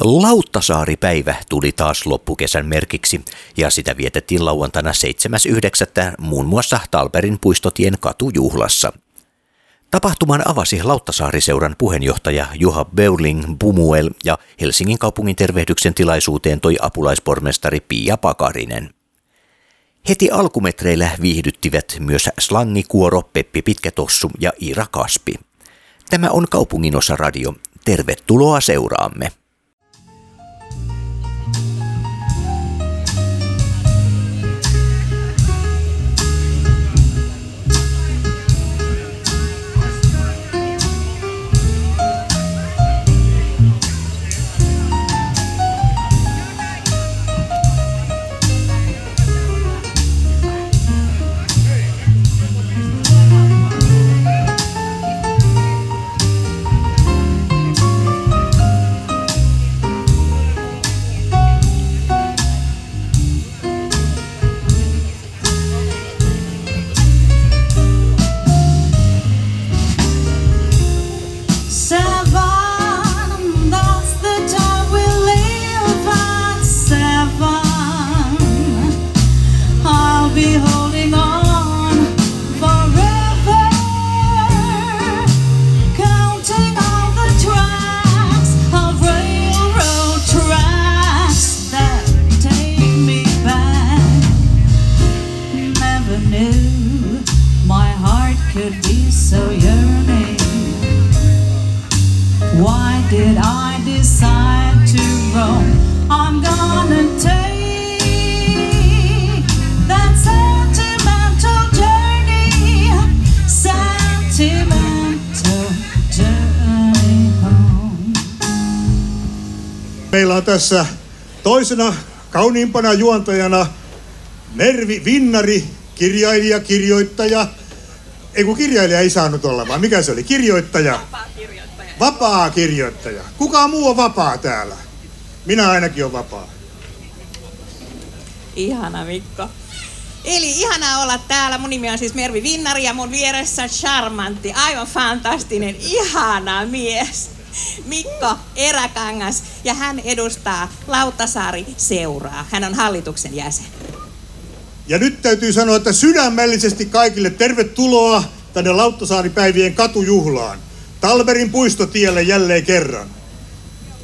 Lauttasaaripäivä tuli taas loppukesän merkiksi ja sitä vietettiin lauantaina 7.9. muun muassa Talperin puistotien katujuhlassa. Tapahtuman avasi Lauttasaari-seuran puheenjohtaja Juha Beurling Bumuel ja Helsingin kaupungin tervehdyksen tilaisuuteen toi apulaispormestari Pia Pakarinen. Heti alkumetreillä viihdyttivät myös slangikuoro Peppi Pitkätossu ja Iira Kaspi. Tämä on kaupunginosa radio. Tervetuloa seuraamme. On tässä toisena kauniimpana juontajana Mervi Vinnari, kirjailija, kirjoittaja. Ei kun kirjailija ei saanut olla, vaan mikä se oli? Kirjoittaja. Vapaa kirjoittaja. Vapaa kirjoittaja. Kuka muu on vapaa täällä? Minä ainakin on vapaa. Ihana Mikko. Eli ihanaa olla täällä. Mun nimi on siis Mervi Vinnari ja mun vieressä charmantti, aivan fantastinen, ihana mies. Mikko Eräkangas ja hän edustaa Lauttasaari seuraa. Hän on hallituksen jäsen. Ja nyt täytyy sanoa, että sydämellisesti kaikille tervetuloa tänne Lauttasaaripäivien katujuhlaan. Talberin puistotielle jälleen kerran.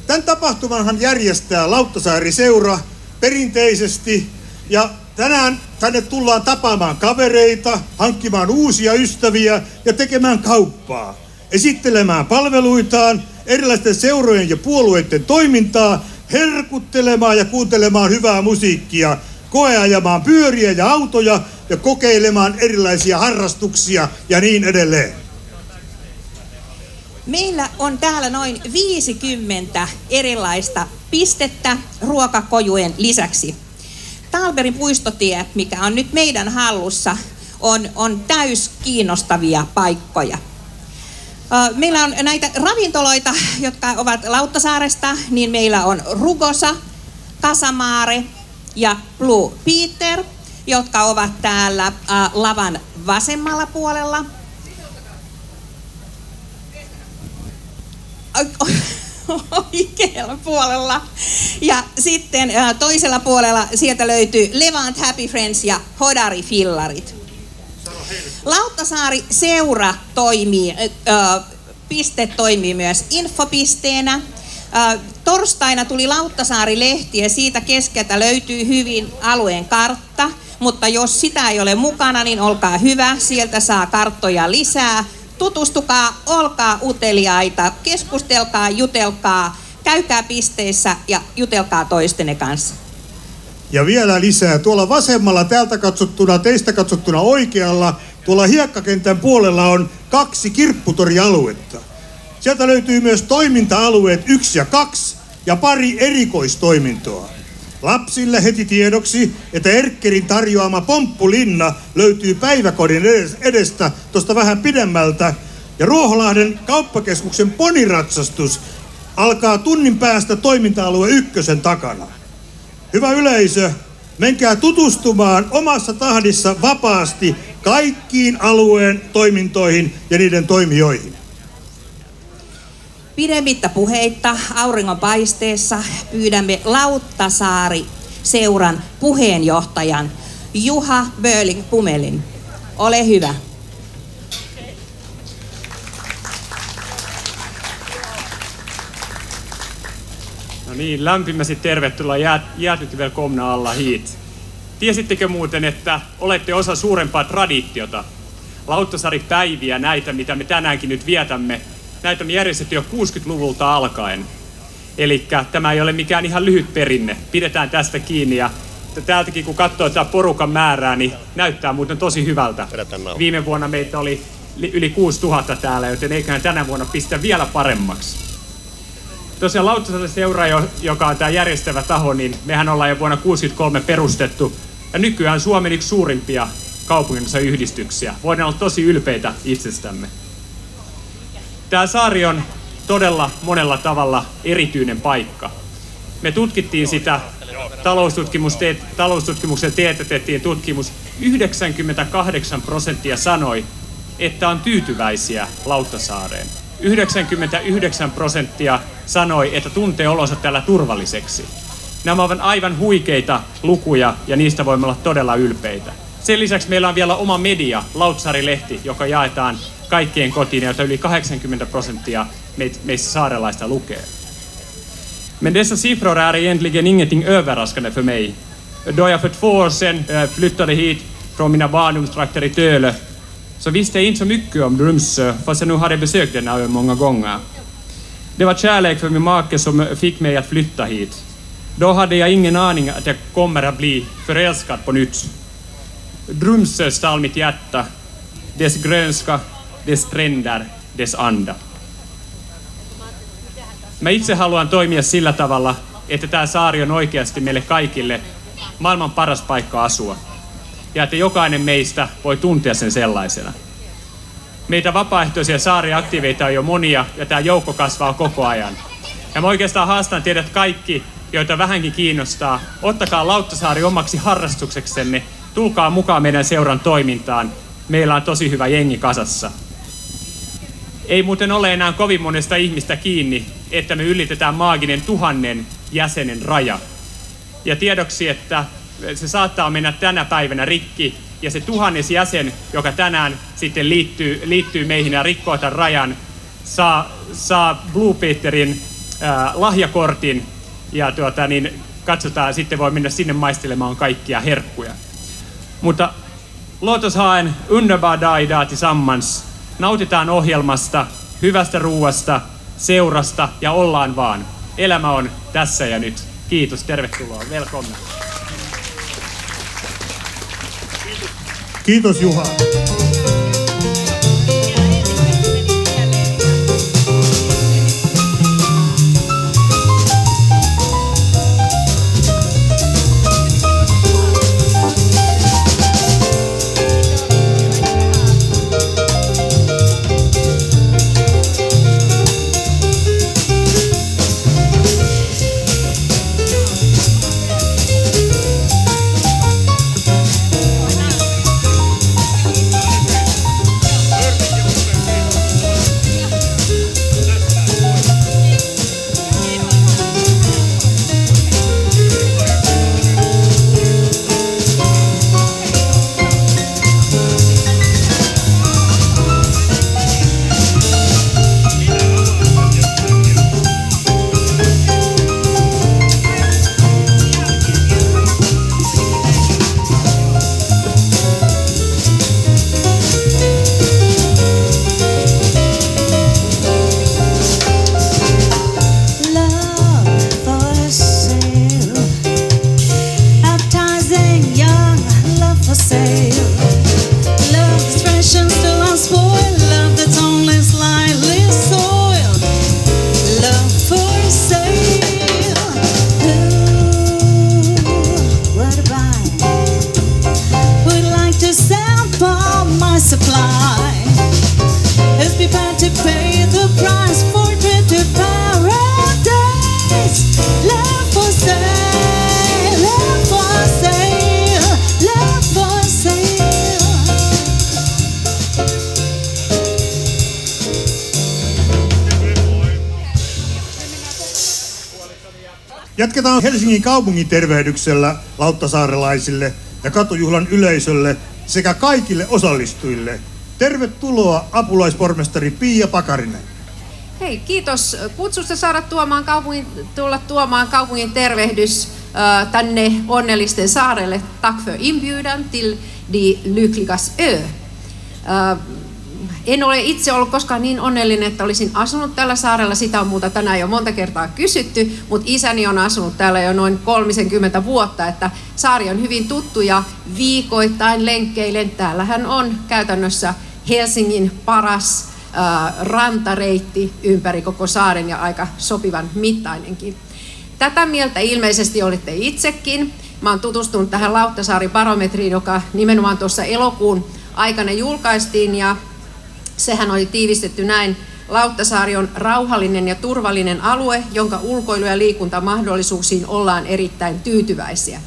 Tämän tapahtumanhan järjestää Lauttasaari-seura perinteisesti ja tänään tänne tullaan tapaamaan kavereita, hankkimaan uusia ystäviä ja tekemään kauppaa, esittelemään palveluitaan, erilaisten seurojen ja puolueiden toimintaa, herkuttelemaan ja kuuntelemaan hyvää musiikkia, koeajamaan pyöriä ja autoja ja kokeilemaan erilaisia harrastuksia ja niin edelleen. Meillä on täällä noin 50 erilaista pistettä ruokakojujen lisäksi. Talberin puistotie, mikä on nyt meidän hallussa, on, on täys kiinnostavia paikkoja. Meillä on näitä ravintoloita, jotka ovat Lauttasaaresta, niin meillä on Rugosa, Kasamaare ja Blue Peter, jotka ovat täällä lavan vasemmalla puolella. oikealla puolella. Ja sitten toisella puolella sieltä löytyy Levant Happy Friends ja Hodari Fillarit. Lauttasaari seura toimii, piste toimii myös infopisteenä. Torstaina tuli Lauttasaari-lehti ja siitä keskeltä löytyy hyvin alueen kartta. Mutta jos sitä ei ole mukana, niin olkaa hyvä. Sieltä saa karttoja lisää. Tutustukaa, olkaa uteliaita, keskustelkaa, jutelkaa, käykää pisteissä ja jutelkaa toistenne kanssa. Ja vielä lisää, tuolla vasemmalla täältä katsottuna, teistä katsottuna oikealla, tuolla hiekkakentän puolella on kaksi kirpputorialuetta. Sieltä löytyy myös toiminta-alueet 1 ja 2 ja pari erikoistoimintoa. Lapsille heti tiedoksi, että Erkkerin tarjoama pomppulinna löytyy päiväkodin edestä tuosta vähän pidemmältä. Ja Ruoholahden kauppakeskuksen poniratsastus alkaa tunnin päästä toiminta-alue ykkösen takana. Hyvä yleisö, menkää tutustumaan omassa tahdissa vapaasti kaikkiin alueen toimintoihin ja niiden toimijoihin. Pidemmittä puheitta auringon paisteessa pyydämme Lauttasaari seuran puheenjohtajan Juha Böling Pumelin. Ole hyvä. Niin, lämpimästi tervetuloa. Hjärtligt välkomna alla hit. Tiesittekö muuten, että olette osa suurempaa traditiota? Lauttasaari-päiviä, näitä mitä me tänäänkin nyt vietämme, näitä on järjestetty jo 60-luvulta alkaen. Eli tämä ei ole mikään ihan lyhyt perinne. Pidetään tästä kiinni ja täältäkin kun katsoo tätä porukan määrää, niin näyttää muuten tosi hyvältä. Viime vuonna meitä oli yli 6000 täällä, joten eiköhän tänä vuonna pistä vielä paremmaksi. Tosiaan Lauttasalle seura, joka on tämä järjestävä taho, niin mehän ollaan jo vuonna 1963 perustettu. Ja nykyään Suomen yksi suurimpia kaupunginosa yhdistyksiä. Voidaan olla tosi ylpeitä itsestämme. Tämä saari on todella monella tavalla erityinen paikka. Me tutkittiin sitä, taloustutkimuksen teetätettiin tutkimus. 98 prosenttia sanoi, että on tyytyväisiä Lauttasaareen. 99 prosenttia sanoi, että tuntee olonsa täällä turvalliseksi. Nämä ovat aivan huikeita lukuja ja niistä voimme olla todella ylpeitä. Sen lisäksi meillä on vielä oma media, Lautsari-lehti, joka jaetaan kaikkien kotiin, jota yli 80 prosenttia meistä saarelaista lukee. Men dessa siffror är egentligen ingenting överraskande för mig. Då jag för två år sedan eh, flyttade hit från mina barndomstrakter i Tölö så visste jag inte så mycket om Drumsö fast jag nu hade besökt denna ö många gånger. Det var kärlek för min make som fick mig att flytta hit. Då hade jag ingen aning att jag kommer att bli förälskad på nytt. Drumsö stal mitt hjärta, dess grönska, dess stränder, dess anda. Mä itse haluan toimia sillä tavalla, että tämä saari on oikeasti meille kaikille maailman paras paikka asua. Ja että jokainen meistä voi tuntea sen sellaisena. Meitä vapaaehtoisia saariaktiiveita on jo monia ja tämä joukko kasvaa koko ajan. Ja mä oikeastaan haastan teidät kaikki, joita vähänkin kiinnostaa. Ottakaa Lauttasaari omaksi harrastukseksenne. Tulkaa mukaan meidän seuran toimintaan. Meillä on tosi hyvä jengi kasassa. Ei muuten ole enää kovin monesta ihmistä kiinni, että me ylitetään maaginen tuhannen jäsenen raja. Ja tiedoksi, että se saattaa mennä tänä päivänä rikki, ja se tuhannes jäsen, joka tänään sitten liittyy, liittyy meihin ja rikkoo tämän rajan, saa, saa Blue Peterin äh, lahjakortin, ja tuota, niin katsotaan, sitten voi mennä sinne maistelemaan kaikkia herkkuja. Mutta låt oss ha en underbar dag tillsammans. Nautitaan ohjelmasta, hyvästä ruuasta, seurasta ja ollaan vaan. Elämä on tässä ja nyt. Kiitos, tervetuloa, velkomna. Kiitos Juha. Jatketaan Helsingin kaupungin tervehdyksellä lauttasaarelaisille ja katujuhlan yleisölle sekä kaikille osallistujille. Tervetuloa apulaispormestari Pia Pakarinen. Hei, kiitos kutsusta saada tuomaan kaupungin, tulla tuomaan kaupungin tervehdys äh, tänne onnellisten saarelle. Tack för inbjudan till de lyckligas ö. Äh, en ole itse ollut koskaan niin onnellinen, että olisin asunut tällä saarella. Sitä on muuta tänään jo monta kertaa kysytty, mutta isäni on asunut täällä jo noin 30 vuotta, että saari on hyvin tuttu ja viikoittain lenkkeilen. Täällähän on käytännössä Helsingin paras äh, rantareitti ympäri koko saaren ja aika sopivan mittainenkin. Tätä mieltä ilmeisesti olitte itsekin. Mä oon tutustunut tähän Lauttasaari-barometriin, joka nimenomaan tuossa elokuun aikana julkaistiin ja Sehän oli tiivistetty näin. Lauttasaari on rauhallinen ja turvallinen alue, jonka ulkoilu- ja liikuntamahdollisuuksiin ollaan erittäin tyytyväisiä.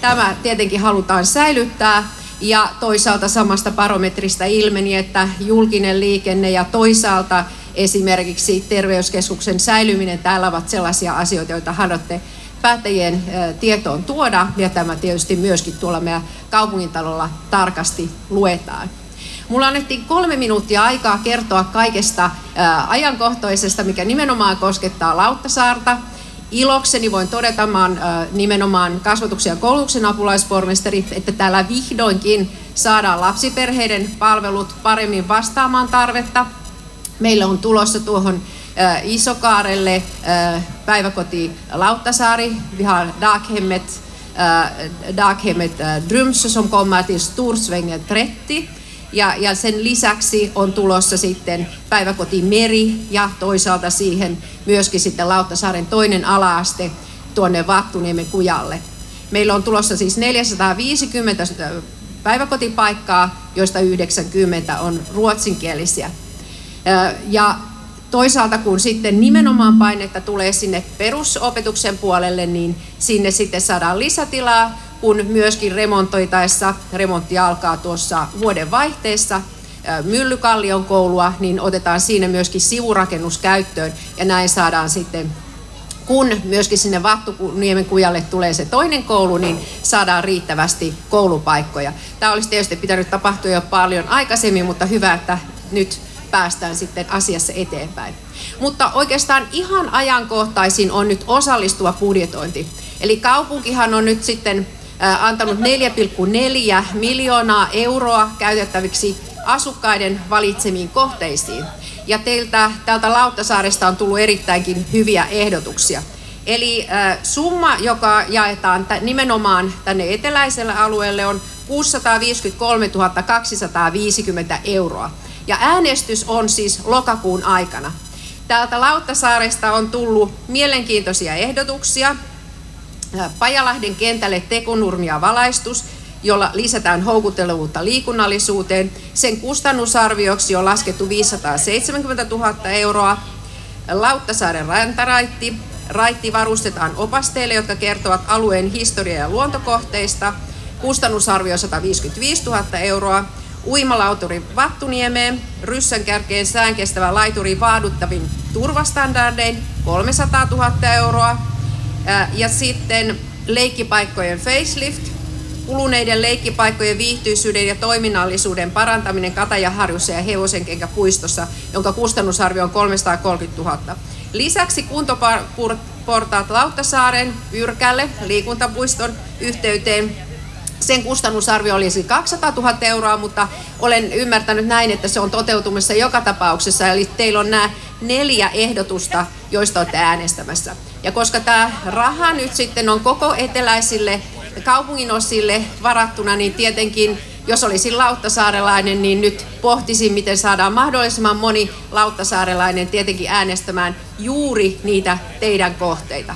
Tämä tietenkin halutaan säilyttää ja toisaalta samasta barometrista ilmeni, että julkinen liikenne ja toisaalta esimerkiksi terveyskeskuksen säilyminen täällä ovat sellaisia asioita, joita haluatte päättäjien tietoon tuoda ja tämä tietysti myöskin tuolla meidän kaupungintalolla tarkasti luetaan. Mulla annettiin kolme minuuttia aikaa kertoa kaikesta ää, ajankohtaisesta, mikä nimenomaan koskettaa Lauttasaarta. Ilokseni voin todeta, mä oon ää, nimenomaan kasvatuksen ja koulutuksen apulaispormestari, että täällä vihdoinkin saadaan lapsiperheiden palvelut paremmin vastaamaan tarvetta. Meillä on tulossa tuohon ää, Isokaarelle ää, päiväkoti Lauttasaari, vi har daghemmet, ää, daghemmet Drumsö som kommer till Storsvängen 30 ja, ja sen lisäksi on tulossa sitten päiväkoti Meri ja toisaalta siihen myöskin sitten Lauttasaaren toinen alaaste tuonne Vattuniemen kujalle. Meillä on tulossa siis 450 päiväkotipaikkaa, joista 90 on ruotsinkielisiä. Ja toisaalta kun sitten nimenomaan painetta tulee sinne perusopetuksen puolelle, niin sinne sitten saadaan lisätilaa, kun myöskin remontoitaessa, remontti alkaa tuossa vuoden vaihteessa, Myllykallion koulua, niin otetaan siinä myöskin sivurakennus käyttöön ja näin saadaan sitten kun myöskin sinne Vattuniemen kujalle tulee se toinen koulu, niin saadaan riittävästi koulupaikkoja. Tämä olisi tietysti pitänyt tapahtua jo paljon aikaisemmin, mutta hyvä, että nyt päästään sitten asiassa eteenpäin. Mutta oikeastaan ihan ajankohtaisin on nyt osallistuva budjetointi. Eli kaupunkihan on nyt sitten antanut 4,4 miljoonaa euroa käytettäviksi asukkaiden valitsemiin kohteisiin. Ja teiltä täältä Lauttasaaresta on tullut erittäinkin hyviä ehdotuksia. Eli summa, joka jaetaan nimenomaan tänne eteläiselle alueelle, on 653 250 euroa. Ja äänestys on siis lokakuun aikana. Täältä Lauttasaaresta on tullut mielenkiintoisia ehdotuksia. Pajalahden kentälle tekonurmi ja valaistus, jolla lisätään houkuttelevuutta liikunnallisuuteen. Sen kustannusarvioksi on laskettu 570 000 euroa. Lauttasaaren rantaraitti. Raitti varustetaan opasteille, jotka kertovat alueen historia- ja luontokohteista. Kustannusarvio 155 000 euroa. Uimalauturi Vattuniemeen, Ryssän kärkeen säänkestävä laituri vaaduttavin turvastandardein 300 000 euroa. Ja sitten leikkipaikkojen facelift, kuluneiden leikkipaikkojen viihtyisyyden ja toiminnallisuuden parantaminen Katajaharjussa ja Hevosenkenkäpuistossa, jonka kustannusarvio on 330 000. Lisäksi kuntoportaat Lauttasaaren, Yrkälle, liikuntapuiston yhteyteen sen kustannusarvio olisi 200 000 euroa, mutta olen ymmärtänyt näin, että se on toteutumassa joka tapauksessa. Eli teillä on nämä neljä ehdotusta, joista olette äänestämässä. Ja koska tämä raha nyt sitten on koko eteläisille kaupungin osille varattuna, niin tietenkin jos olisin lauttasaarelainen, niin nyt pohtisin, miten saadaan mahdollisimman moni lauttasaarelainen tietenkin äänestämään juuri niitä teidän kohteita.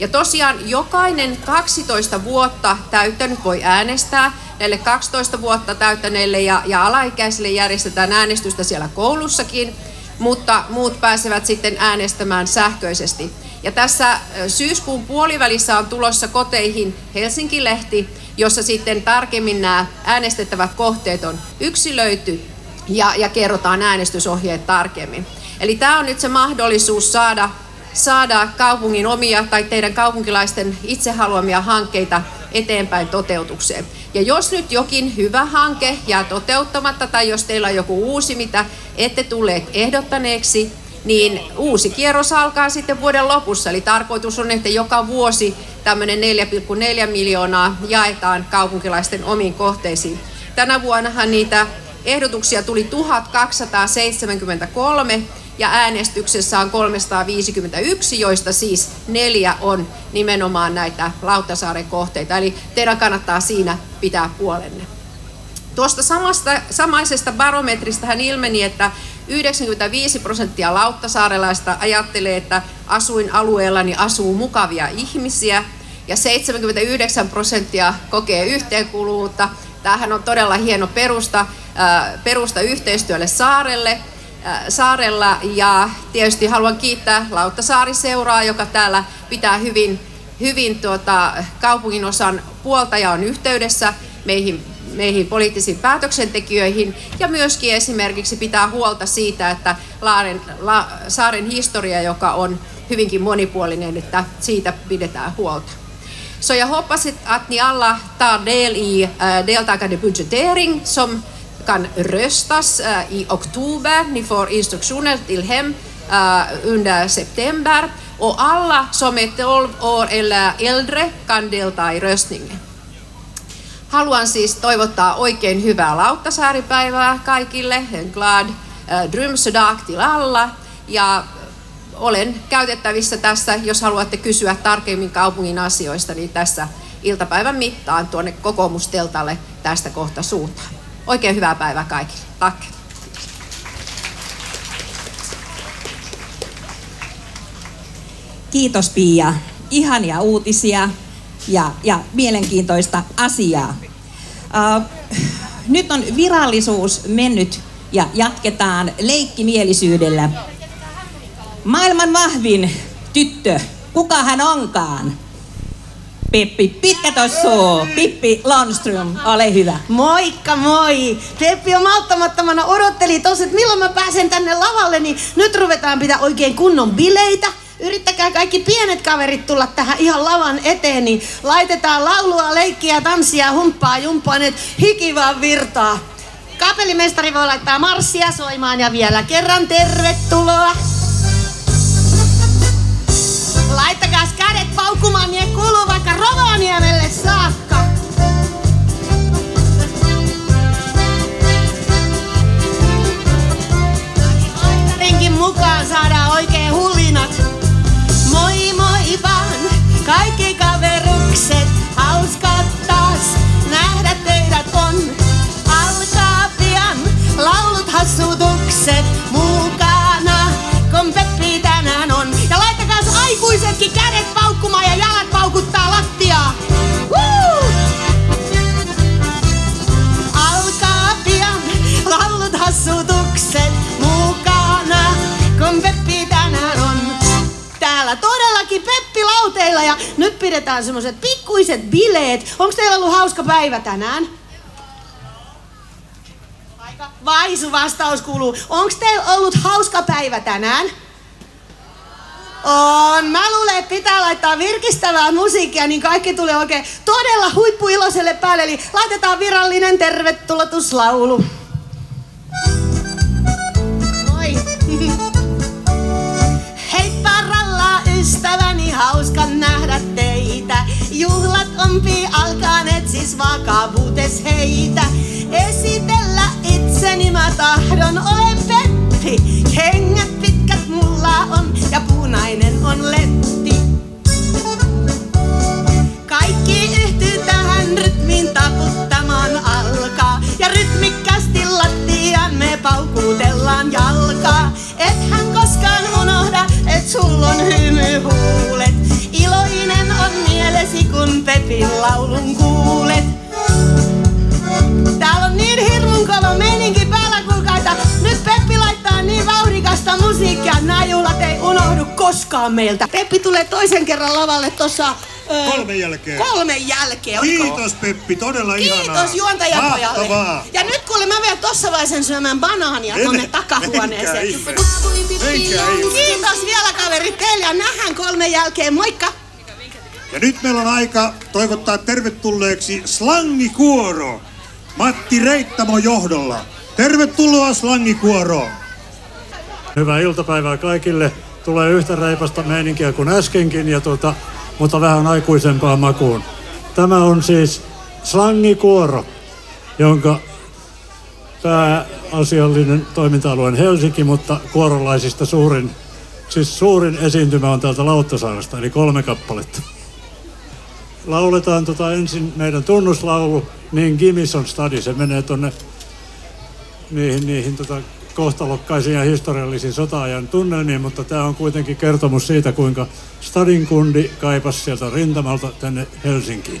Ja tosiaan jokainen 12 vuotta täyttänyt voi äänestää. Näille 12 vuotta täyttäneille ja, ja alaikäisille järjestetään äänestystä siellä koulussakin, mutta muut pääsevät sitten äänestämään sähköisesti. Ja tässä syyskuun puolivälissä on tulossa koteihin Helsinki-lehti, jossa sitten tarkemmin nämä äänestettävät kohteet on yksilöity ja, ja kerrotaan äänestysohjeet tarkemmin. Eli tämä on nyt se mahdollisuus saada saada kaupungin omia tai teidän kaupunkilaisten itse haluamia hankkeita eteenpäin toteutukseen. Ja jos nyt jokin hyvä hanke jää toteuttamatta tai jos teillä on joku uusi, mitä ette tulleet ehdottaneeksi, niin uusi kierros alkaa sitten vuoden lopussa. Eli tarkoitus on, että joka vuosi tämmöinen 4,4 miljoonaa jaetaan kaupunkilaisten omiin kohteisiin. Tänä vuonnahan niitä ehdotuksia tuli 1273 ja äänestyksessä on 351, joista siis neljä on nimenomaan näitä Lauttasaaren kohteita. Eli teidän kannattaa siinä pitää puolenne. Tuosta samasta, samaisesta barometrista hän ilmeni, että 95 prosenttia lauttasaarelaista ajattelee, että asuinalueellani asuu mukavia ihmisiä ja 79 prosenttia kokee yhteenkuuluvuutta. Tämähän on todella hieno perusta, perusta yhteistyölle saarelle saarella ja tietysti haluan kiittää Lauttasaari-seuraa, joka täällä pitää hyvin, hyvin tuota, kaupungin osan puolta ja on yhteydessä meihin, meihin poliittisiin päätöksentekijöihin ja myöskin esimerkiksi pitää huolta siitä, että Laaren, La, saaren historia, joka on hyvinkin monipuolinen, että siitä pidetään huolta. Så jag hoppas att ni alla tar del i deltagande budgetering som kan röstas uh, i oktober. Ni får instruktioner till hem uh, under september och alla som är 12 år eller äldre kan delta i röstningen. Haluan siis toivottaa oikein hyvää Lauttasaaripäivää kaikille. En glad uh, drömsdag till alla. Ja olen käytettävissä tässä, jos haluatte kysyä tarkemmin kaupungin asioista, niin tässä iltapäivän mittaan tuonne kokoomusteltalle tästä kohta suuntaan. Oikein hyvää päivää kaikille. Tack. Kiitos Pia. Ihania uutisia ja, ja mielenkiintoista asiaa. Uh, nyt on virallisuus mennyt ja jatketaan leikkimielisyydellä. Maailman vahvin tyttö, kuka hän onkaan? Pippi pitkä tossu, Pippi Landström, ole hyvä. Moikka moi! Peppi on malttamattomana odotteli tossa, että milloin mä pääsen tänne lavalle, niin nyt ruvetaan pitää oikein kunnon bileitä. Yrittäkää kaikki pienet kaverit tulla tähän ihan lavan eteen, niin laitetaan laulua, leikkiä, tanssia, humppaa, jumppaa, että hiki vaan virtaa. Kapellimestari voi laittaa marssia soimaan ja vielä kerran tervetuloa. Laittakaa kädet paukkumaan, niin kuuluu vaikka Rovaniemelle saakka. Jotenkin mukaan saadaan oikein hulinat. Moi moi vaan, kaikki kaverukset, hauskaa taas nähdä teidät on. Alkaa pian laulut hassutukset aikuisetkin kädet paukkumaan ja jalat paukuttaa lattiaa. Alkaa pian laulut hassutukset mukana, kun Peppi tänään on. Täällä todellakin Peppi lauteilla ja nyt pidetään semmoset pikkuiset bileet. Onko teillä ollut hauska päivä tänään? Vaisu vastaus kuuluu. Onko teillä ollut hauska päivä tänään? On. Mä luulen, että pitää laittaa virkistävää musiikkia, niin kaikki tulee oikein todella huippuiloiselle päälle. Eli laitetaan virallinen tervetulotuslaulu. Moi. Heippa ralla ystäväni, hauska nähdä teitä. Juhlat ompi alkaneet, siis vakavuutes heitä. Esitellä itseni mä tahdon, olen Pepin laulun kuulet. Täällä on niin hirmun kova meininki päällä, kuulkaita. Nyt Peppi laittaa niin vauhdikasta musiikkia, juhlat ei unohdu koskaan meiltä. Peppi tulee toisen kerran lavalle tossa Kolme jälkeen. Kolmen jälkeen. Oliko? Kiitos Peppi, todella ihanaa. Kiitos juontajapojalle. Mahtavaa. Ja nyt kuule mä vielä tossa vaiheessa syömään banaania tonne Mene- takahuoneeseen. menkää. Kiitos vielä kaverit teille ja nähdään kolmen jälkeen. Moikka! Ja nyt meillä on aika toivottaa tervetulleeksi Slangikuoro. Matti Reittamo johdolla. Tervetuloa Slangikuoroon. Hyvää iltapäivää kaikille. Tulee yhtä reipasta meininkiä kuin äskenkin, ja tuota, mutta vähän aikuisempaa makuun. Tämä on siis slangikuoro, jonka pääasiallinen toiminta-alue on Helsinki, mutta kuorolaisista suurin, siis suurin esiintymä on täältä Lauttasaaresta, eli kolme kappaletta. Lauletaan tota ensin meidän tunnuslaulu, niin Gimison Stadi, se menee tonne niihin, niihin tota, kohtalokkaisiin ja historiallisiin sota-ajan tunnelmiin, mutta tämä on kuitenkin kertomus siitä, kuinka Stadin kundi kaipasi sieltä rintamalta tänne Helsinkiin.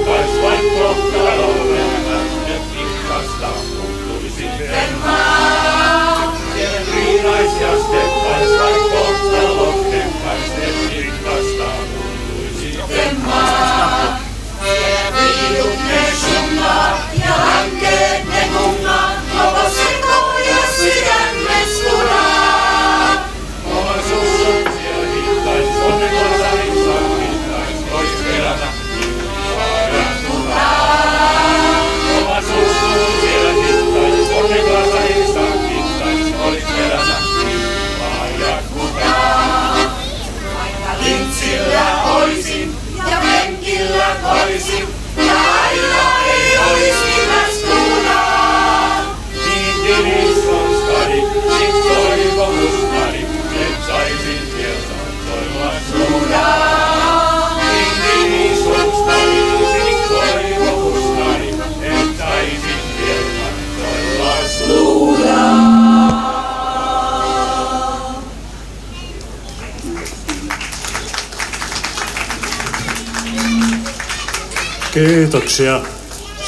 Kiitoksia.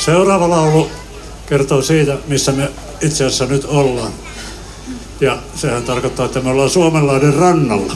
Seuraava laulu kertoo siitä, missä me itse asiassa nyt ollaan. Ja sehän tarkoittaa, että me ollaan Suomenlahden rannalla.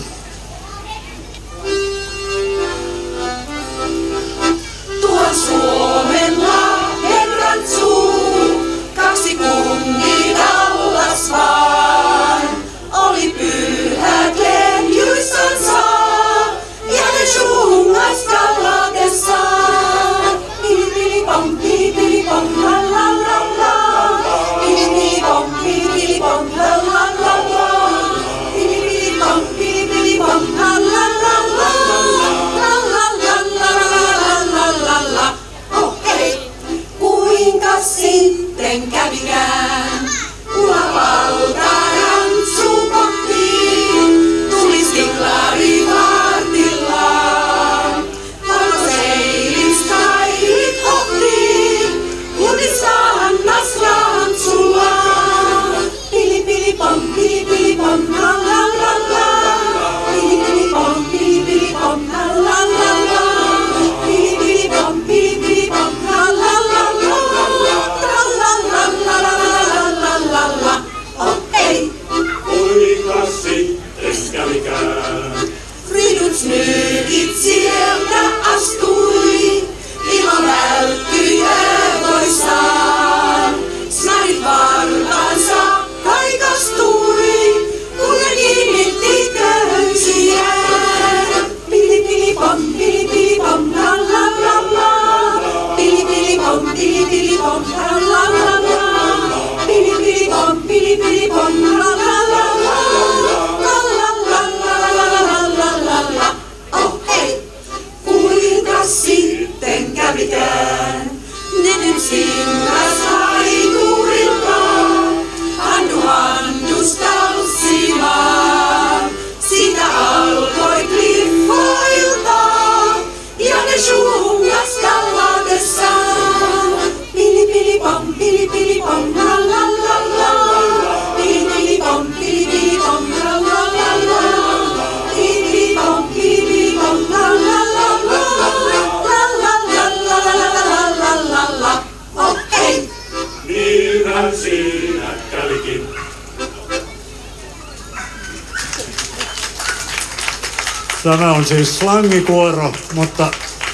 Tämä on siis slangikuoro, mutta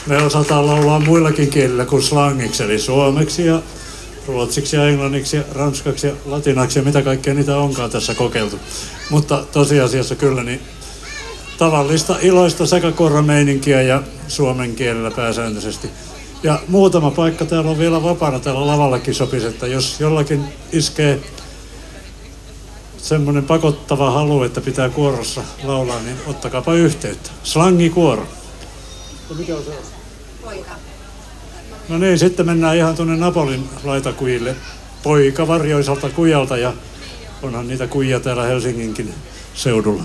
me osataan laulaa muillakin kielillä kuin slangiksi, eli suomeksi ja ruotsiksi ja englanniksi ja ranskaksi ja latinaksi ja mitä kaikkea niitä onkaan tässä kokeiltu. Mutta tosiasiassa kyllä niin tavallista iloista sekakorrameininkiä ja suomen kielellä pääsääntöisesti. Ja muutama paikka täällä on vielä vapaana täällä lavallakin sopisi, että jos jollakin iskee semmoinen pakottava halu, että pitää kuorossa laulaa, niin ottakaapa yhteyttä. Slangikuoro. Ja mikä on se? No niin, sitten mennään ihan tuonne Napolin laitakujille. Poika varjoisalta kujalta ja onhan niitä kujia täällä Helsinginkin seudulla.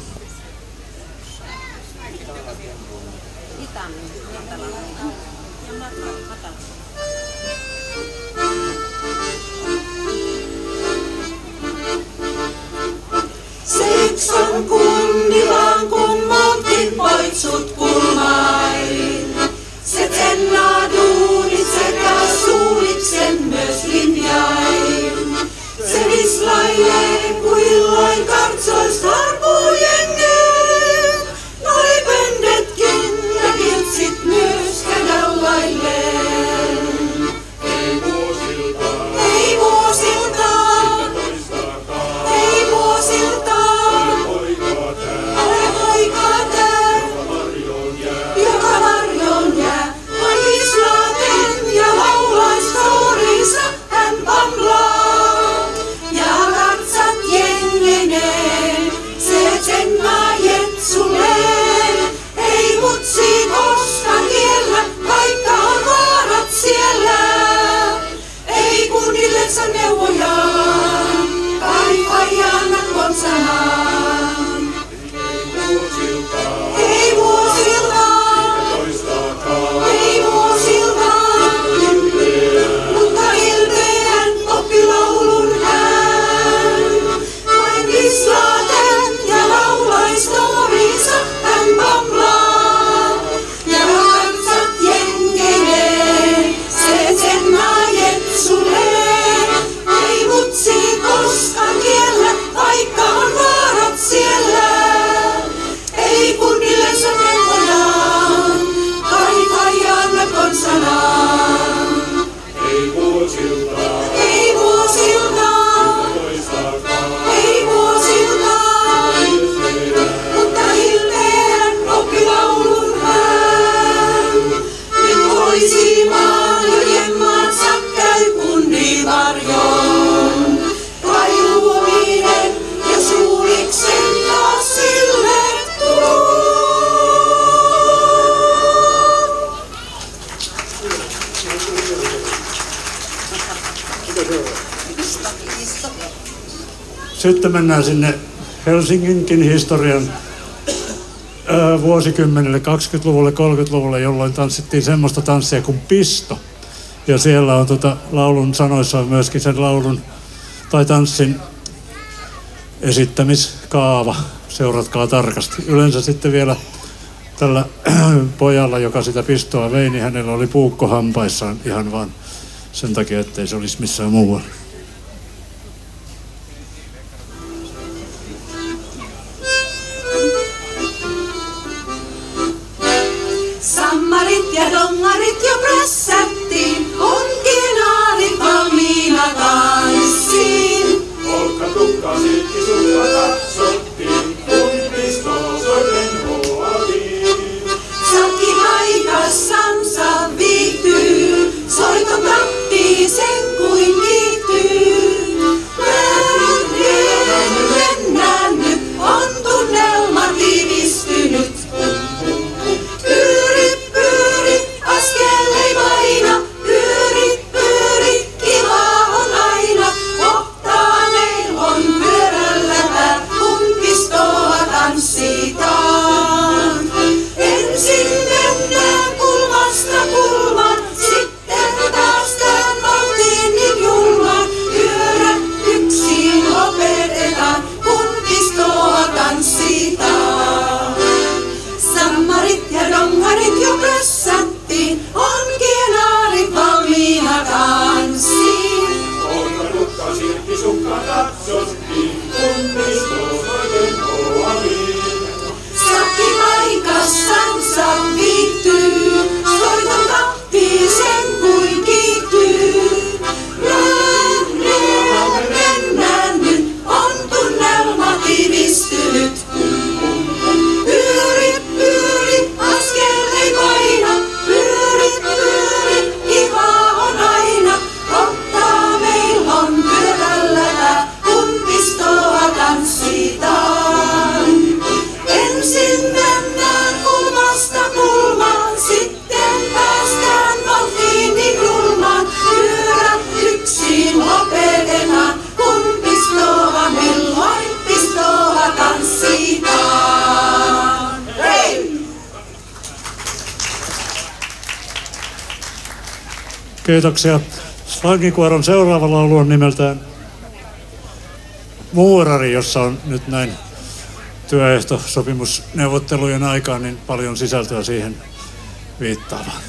Sitten mennään sinne Helsinginkin historian vuosikymmenelle, 20-luvulle, 30-luvulle, jolloin tanssittiin semmoista tanssia kuin pisto. Ja siellä on tota, laulun sanoissa on myöskin sen laulun tai tanssin esittämiskaava. Seuratkaa tarkasti. Yleensä sitten vielä tällä pojalla, joka sitä pistoa vei, niin hänellä oli puukko hampaissaan ihan vaan sen takia, ettei se olisi missään muualla. Kiitoksia. Slangikuoron seuraava laulu on nimeltään Muurari, jossa on nyt näin työehtosopimusneuvottelujen aikaan niin paljon sisältöä siihen viittaavaa.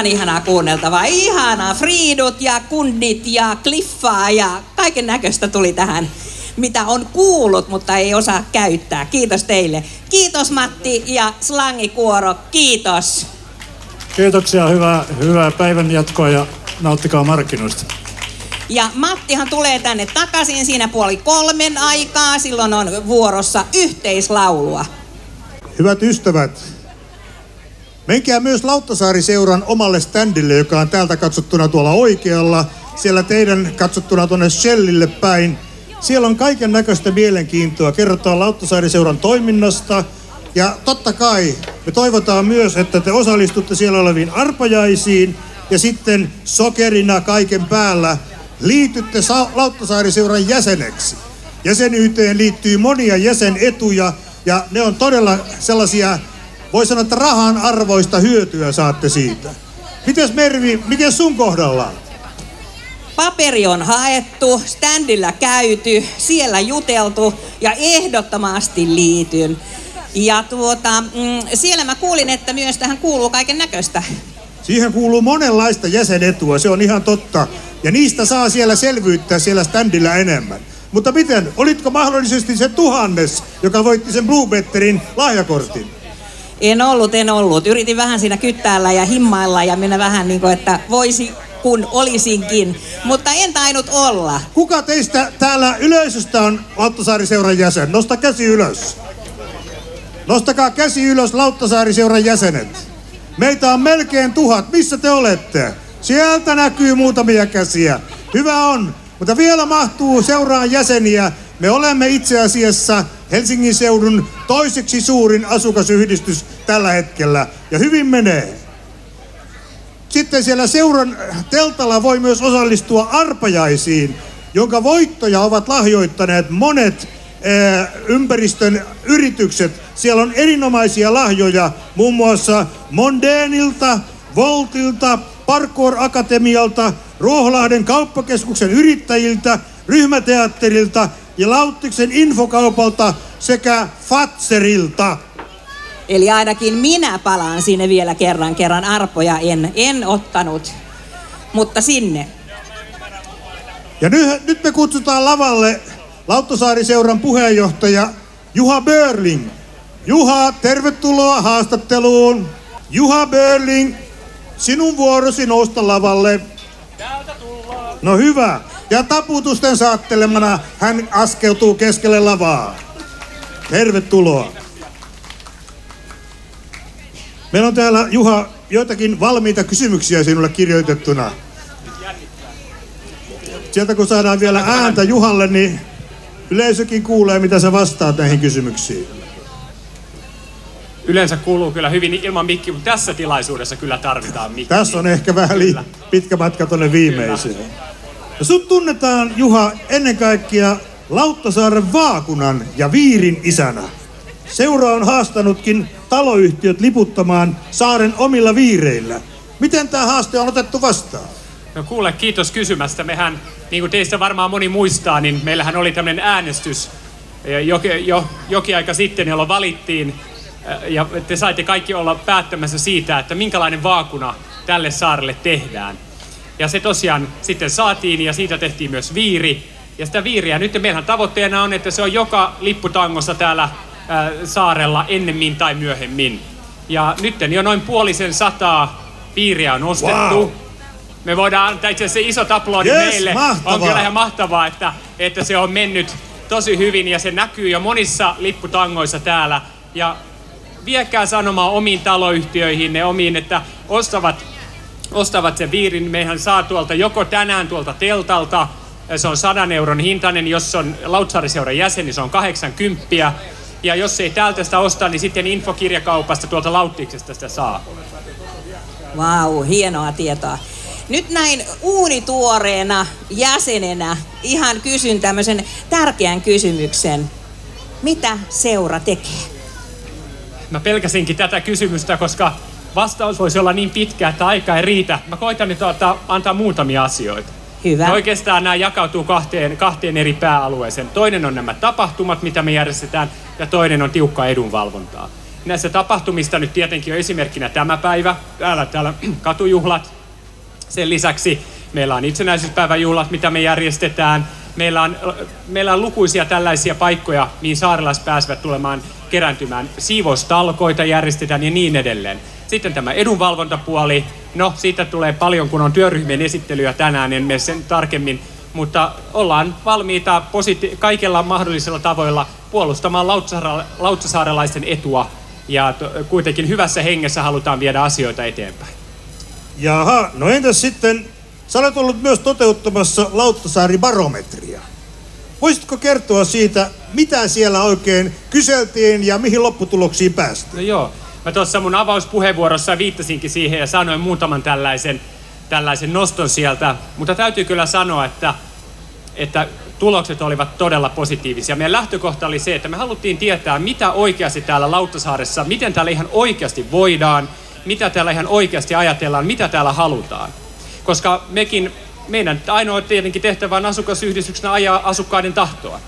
Aivan ihanaa kuunneltavaa. Ihanaa. Friidut ja kundit ja kliffaa ja kaiken näköistä tuli tähän, mitä on kuullut, mutta ei osaa käyttää. Kiitos teille. Kiitos Matti ja Slangikuoro. Kiitos. Kiitoksia, hyvää, hyvää päivän jatkoa ja nauttikaa markkinoista. Ja Mattihan tulee tänne takaisin siinä puoli kolmen aikaa. Silloin on vuorossa yhteislaulua. Hyvät ystävät, menkää myös Lauttasaari-seuran omalle standille, joka on täältä katsottuna tuolla oikealla. Siellä teidän katsottuna tuonne Shellille päin. Siellä on kaiken näköistä mielenkiintoa. Kerrotaan Lauttasaari-seuran toiminnasta. Ja totta kai me toivotaan myös, että te osallistutte siellä oleviin arpajaisiin. Ja sitten sokerina kaiken päällä liitytte Sa- Lauttasaari-seuran jäseneksi. Jäsenyyteen liittyy monia jäsenetuja ja ne on todella sellaisia, voi sanoa, että rahan arvoista hyötyä saatte siitä. Mites Mervi, miten sun kohdalla? Paperi on haettu, standilla käyty, siellä juteltu ja ehdottomasti liityn. Ja tuota, mm, siellä mä kuulin, että myös tähän kuuluu kaiken näköistä. Siihen kuuluu monenlaista jäsenetua, se on ihan totta. Ja niistä saa siellä selvyyttä siellä standilla enemmän. Mutta miten, olitko mahdollisesti se tuhannes, joka voitti sen Blue Betterin lahjakortin? En ollut, en ollut. Yritin vähän siinä kyttäällä ja himmailla ja mennä vähän niin kuin, että voisi kun olisinkin, mutta en tainnut olla. Kuka teistä täällä yleisöstä on Lauttasaari-seuran jäsen? Nosta käsi ylös. Nostakaa käsi ylös Lauttasaari-seuran jäsenet. Meitä on melkein tuhat. Missä te olette? Sieltä näkyy muutamia käsiä. Hyvä on. Mutta vielä mahtuu seuraan jäseniä. Me olemme itse asiassa Helsingin seudun toiseksi suurin asukasyhdistys tällä hetkellä. Ja hyvin menee. Sitten siellä seuran teltalla voi myös osallistua arpajaisiin, jonka voittoja ovat lahjoittaneet monet eh, ympäristön yritykset. Siellä on erinomaisia lahjoja muun muassa Mondeenilta, Voltilta, Parkour Akatemialta, Ruoholahden kauppakeskuksen yrittäjiltä, ryhmäteatterilta ja Lauttiksen infokaupalta sekä Fatserilta. Eli ainakin minä palaan sinne vielä kerran, kerran arpoja en, en ottanut, mutta sinne. Ja nyt, nyt me kutsutaan lavalle Lauttasaari-seuran puheenjohtaja Juha Börling. Juha, tervetuloa haastatteluun. Juha Börling, sinun vuorosi nousta lavalle. No hyvä. Ja taputusten saattelemana hän askeutuu keskelle lavaa. Tervetuloa. Meillä on täällä, Juha, joitakin valmiita kysymyksiä sinulle kirjoitettuna. Sieltä kun saadaan vielä ääntä Juhalle, niin yleisökin kuulee, mitä sä vastaat näihin kysymyksiin. Yleensä kuuluu kyllä hyvin ilman mikki, mutta tässä tilaisuudessa kyllä tarvitaan mikki. Tässä on ehkä vähän li- pitkä matka tuonne viimeiseen. Ja sut tunnetaan, Juha, ennen kaikkea Lauttasaaren vaakunan ja viirin isänä. Seura on haastanutkin taloyhtiöt liputtamaan saaren omilla viireillä. Miten tämä haaste on otettu vastaan? No kuule, kiitos kysymästä. Mehän, niin kuin teistä varmaan moni muistaa, niin meillähän oli tämmöinen äänestys eh, jo, jo, jokin aika sitten, jolloin valittiin eh, ja te saitte kaikki olla päättämässä siitä, että minkälainen vaakuna tälle saarelle tehdään. Ja se tosiaan sitten saatiin ja siitä tehtiin myös viiri. Ja sitä viiriä nyt meillähän tavoitteena on, että se on joka lipputangossa täällä ää, saarella ennemmin tai myöhemmin. Ja nyt jo noin puolisen sataa viiriä on ostettu. Wow. Me voidaan antaa itse asiassa iso aplodi Yes, meille. mahtavaa. On kyllä ihan mahtavaa, että, että se on mennyt tosi hyvin ja se näkyy jo monissa lipputangoissa täällä. Ja viekää sanomaa omiin taloyhtiöihin, ne omiin, että ostavat, ostavat sen viirin. Mehän saa tuolta joko tänään tuolta teltalta, se on 100 euron hintainen, jos on Lautsaariseuran jäsen, niin se on 80. Ja jos ei täältä sitä osta, niin sitten infokirjakaupasta tuolta Lauttiksesta sitä saa. Vau, hienoa tietoa. Nyt näin uunituoreena jäsenenä ihan kysyn tämmöisen tärkeän kysymyksen. Mitä seura tekee? Mä pelkäsinkin tätä kysymystä, koska vastaus voisi olla niin pitkä, että aika ei riitä. Mä koitan nyt ottaa, antaa muutamia asioita. Hyvä. Ja oikeastaan nämä jakautuu kahteen, kahteen eri pääalueeseen. Toinen on nämä tapahtumat, mitä me järjestetään, ja toinen on tiukka edunvalvontaa. Näissä tapahtumista nyt tietenkin on esimerkkinä tämä päivä, täällä, täällä katujuhlat. Sen lisäksi meillä on itsenäisyyspäiväjuhlat, mitä me järjestetään. Meillä on, meillä on lukuisia tällaisia paikkoja, mihin saarilaiset pääsevät tulemaan kerääntymään. Siivoustalkoita järjestetään ja niin edelleen. Sitten tämä edunvalvontapuoli. No, siitä tulee paljon, kun on työryhmien esittelyä tänään, en mene sen tarkemmin. Mutta ollaan valmiita positi- kaikilla mahdollisilla tavoilla puolustamaan Lautsasaare- lautsasaarelaisten etua. Ja kuitenkin hyvässä hengessä halutaan viedä asioita eteenpäin. Jaha, no entäs sitten, sä olet ollut myös toteuttamassa Lauttasaari-barometria. Voisitko kertoa siitä, mitä siellä oikein kyseltiin ja mihin lopputuloksiin päästiin? No joo. Mä tuossa mun avauspuheenvuorossa viittasinkin siihen ja sanoin muutaman tällaisen, tällaisen noston sieltä. Mutta täytyy kyllä sanoa, että, että tulokset olivat todella positiivisia. Meidän lähtökohta oli se, että me haluttiin tietää, mitä oikeasti täällä Lauttasaaressa, miten täällä ihan oikeasti voidaan, mitä täällä ihan oikeasti ajatellaan, mitä täällä halutaan. Koska mekin, meidän ainoa tietenkin tehtävä on asukasyhdistyksenä ajaa asukkaiden tahtoa.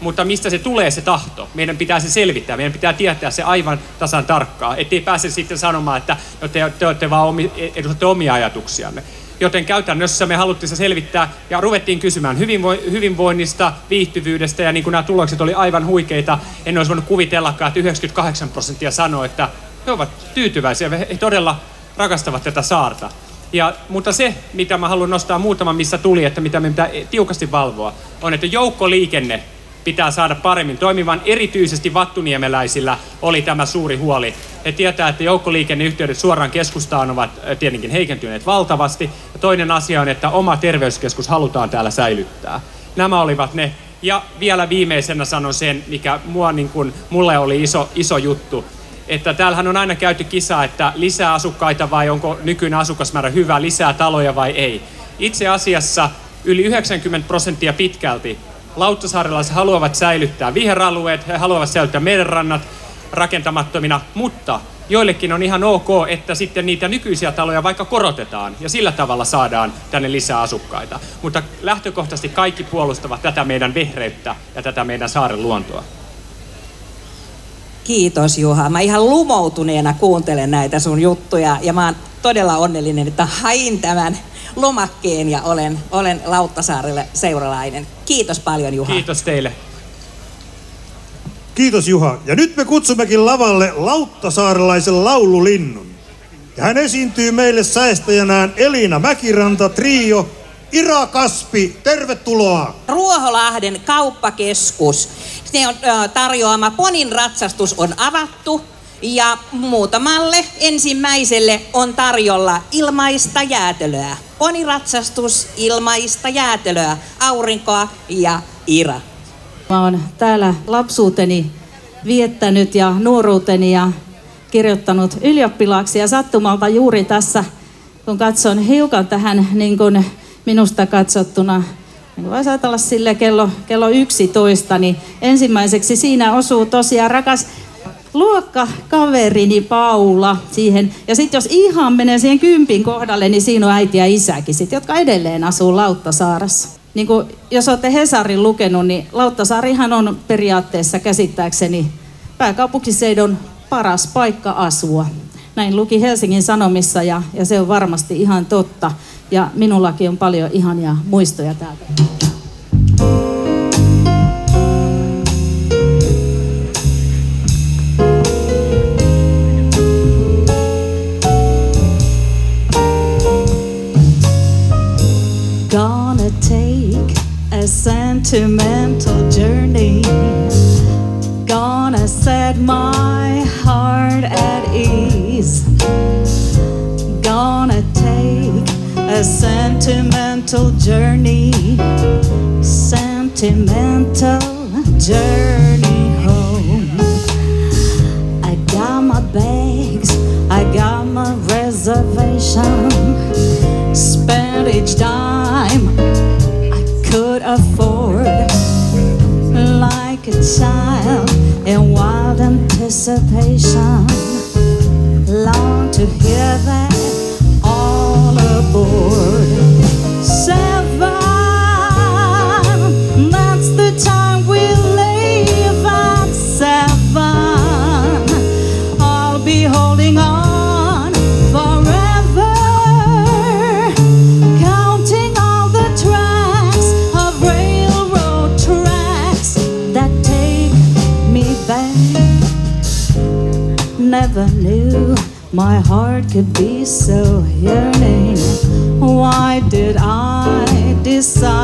Mutta mistä se tulee se tahto? Meidän pitää se selvittää, meidän pitää tietää se aivan tasan tarkkaa, ettei pääse sitten sanomaan, että no te, te olette vaan omi, edustatte omia ajatuksianne. Joten käytännössä me haluttiin se selvittää ja ruvettiin kysymään hyvinvo- hyvinvoinnista, viihtyvyydestä ja niin kuin nämä tulokset oli aivan huikeita. En olisi voinut kuvitellakaan, että 98 prosenttia sanoi, että he ovat tyytyväisiä, he todella rakastavat tätä saarta. Ja, mutta se, mitä mä haluan nostaa muutama, missä tuli, että mitä me pitää tiukasti valvoa, on, että joukkoliikenne pitää saada paremmin toimivan. Erityisesti vattuniemeläisillä oli tämä suuri huoli. He tietää, että joukkoliikenneyhteydet suoraan keskustaan ovat äh, tietenkin heikentyneet valtavasti. Ja toinen asia on, että oma terveyskeskus halutaan täällä säilyttää. Nämä olivat ne. Ja vielä viimeisenä sanon sen, mikä mua, niin kuin, mulle oli iso, iso juttu että täällähän on aina käyty kisa, että lisää asukkaita vai onko nykyinen asukasmäärä hyvä, lisää taloja vai ei. Itse asiassa yli 90 prosenttia pitkälti Lauttasaarelaiset haluavat säilyttää viheralueet, he haluavat säilyttää merenrannat rakentamattomina, mutta joillekin on ihan ok, että sitten niitä nykyisiä taloja vaikka korotetaan ja sillä tavalla saadaan tänne lisää asukkaita. Mutta lähtökohtaisesti kaikki puolustavat tätä meidän vehreyttä ja tätä meidän saaren luontoa. Kiitos Juha. Mä ihan lumoutuneena kuuntelen näitä sun juttuja ja mä oon todella onnellinen, että hain tämän lomakkeen ja olen, olen Lauttasaarelle seuralainen. Kiitos paljon Juha. Kiitos teille. Kiitos Juha. Ja nyt me kutsummekin lavalle lauttasaarelaisen laululinnun. Ja hän esiintyy meille säestäjänään Elina Mäkiranta, Trio, Ira Kaspi, tervetuloa! Ruoholahden kauppakeskus. Ne on tarjoama ponin ratsastus on avattu ja muutamalle ensimmäiselle on tarjolla ilmaista jäätelöä. Poniratsastus, ilmaista jäätelöä, aurinkoa ja Ira. Mä oon täällä lapsuuteni viettänyt ja nuoruuteni ja kirjoittanut ylioppilaaksi ja sattumalta juuri tässä, kun katson hiukan tähän niin kuin minusta katsottuna, niin voisi ajatella sille kello, kello 11, niin ensimmäiseksi siinä osuu tosiaan rakas luokkakaverini Paula siihen. Ja sitten jos ihan menee siihen kympin kohdalle, niin siinä on äiti ja isäkin sit, jotka edelleen asuu Lauttasaarassa. Niin kuin, jos olette Hesarin lukenut, niin Lauttasaarihan on periaatteessa käsittääkseni pääkaupunkiseidon paras paikka asua. Näin luki Helsingin Sanomissa ja, ja se on varmasti ihan totta. Ja minullakin on paljon ihania muistoja täältä. Sentimental journey. Gonna set my heart at ease. Gonna take a sentimental journey. Sentimental journey home. I got my bags, I got my reservation. Spent each dime I could afford, like a child in wild anticipation. My heart could be so yearning. Why did I decide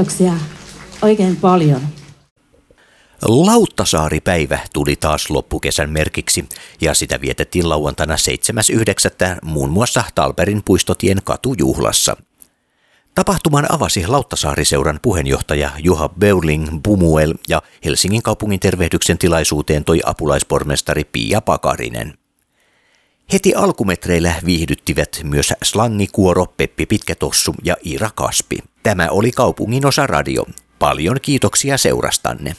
Kiitoksia oikein paljon. Lauttasaaripäivä tuli taas loppukesän merkiksi ja sitä vietettiin lauantaina 7.9. muun muassa Talperin puistotien katujuhlassa. Tapahtuman avasi Lauttasaari-seuran puheenjohtaja Juha Beurling Bumuel ja Helsingin kaupungin tervehdyksen tilaisuuteen toi apulaispormestari Pia Pakarinen. Heti alkumetreillä viihdyttivät myös slangikuoro Peppi Pitkätossu ja Iira Kaspi. Tämä oli kaupungin osa radio. Paljon kiitoksia seurastanne.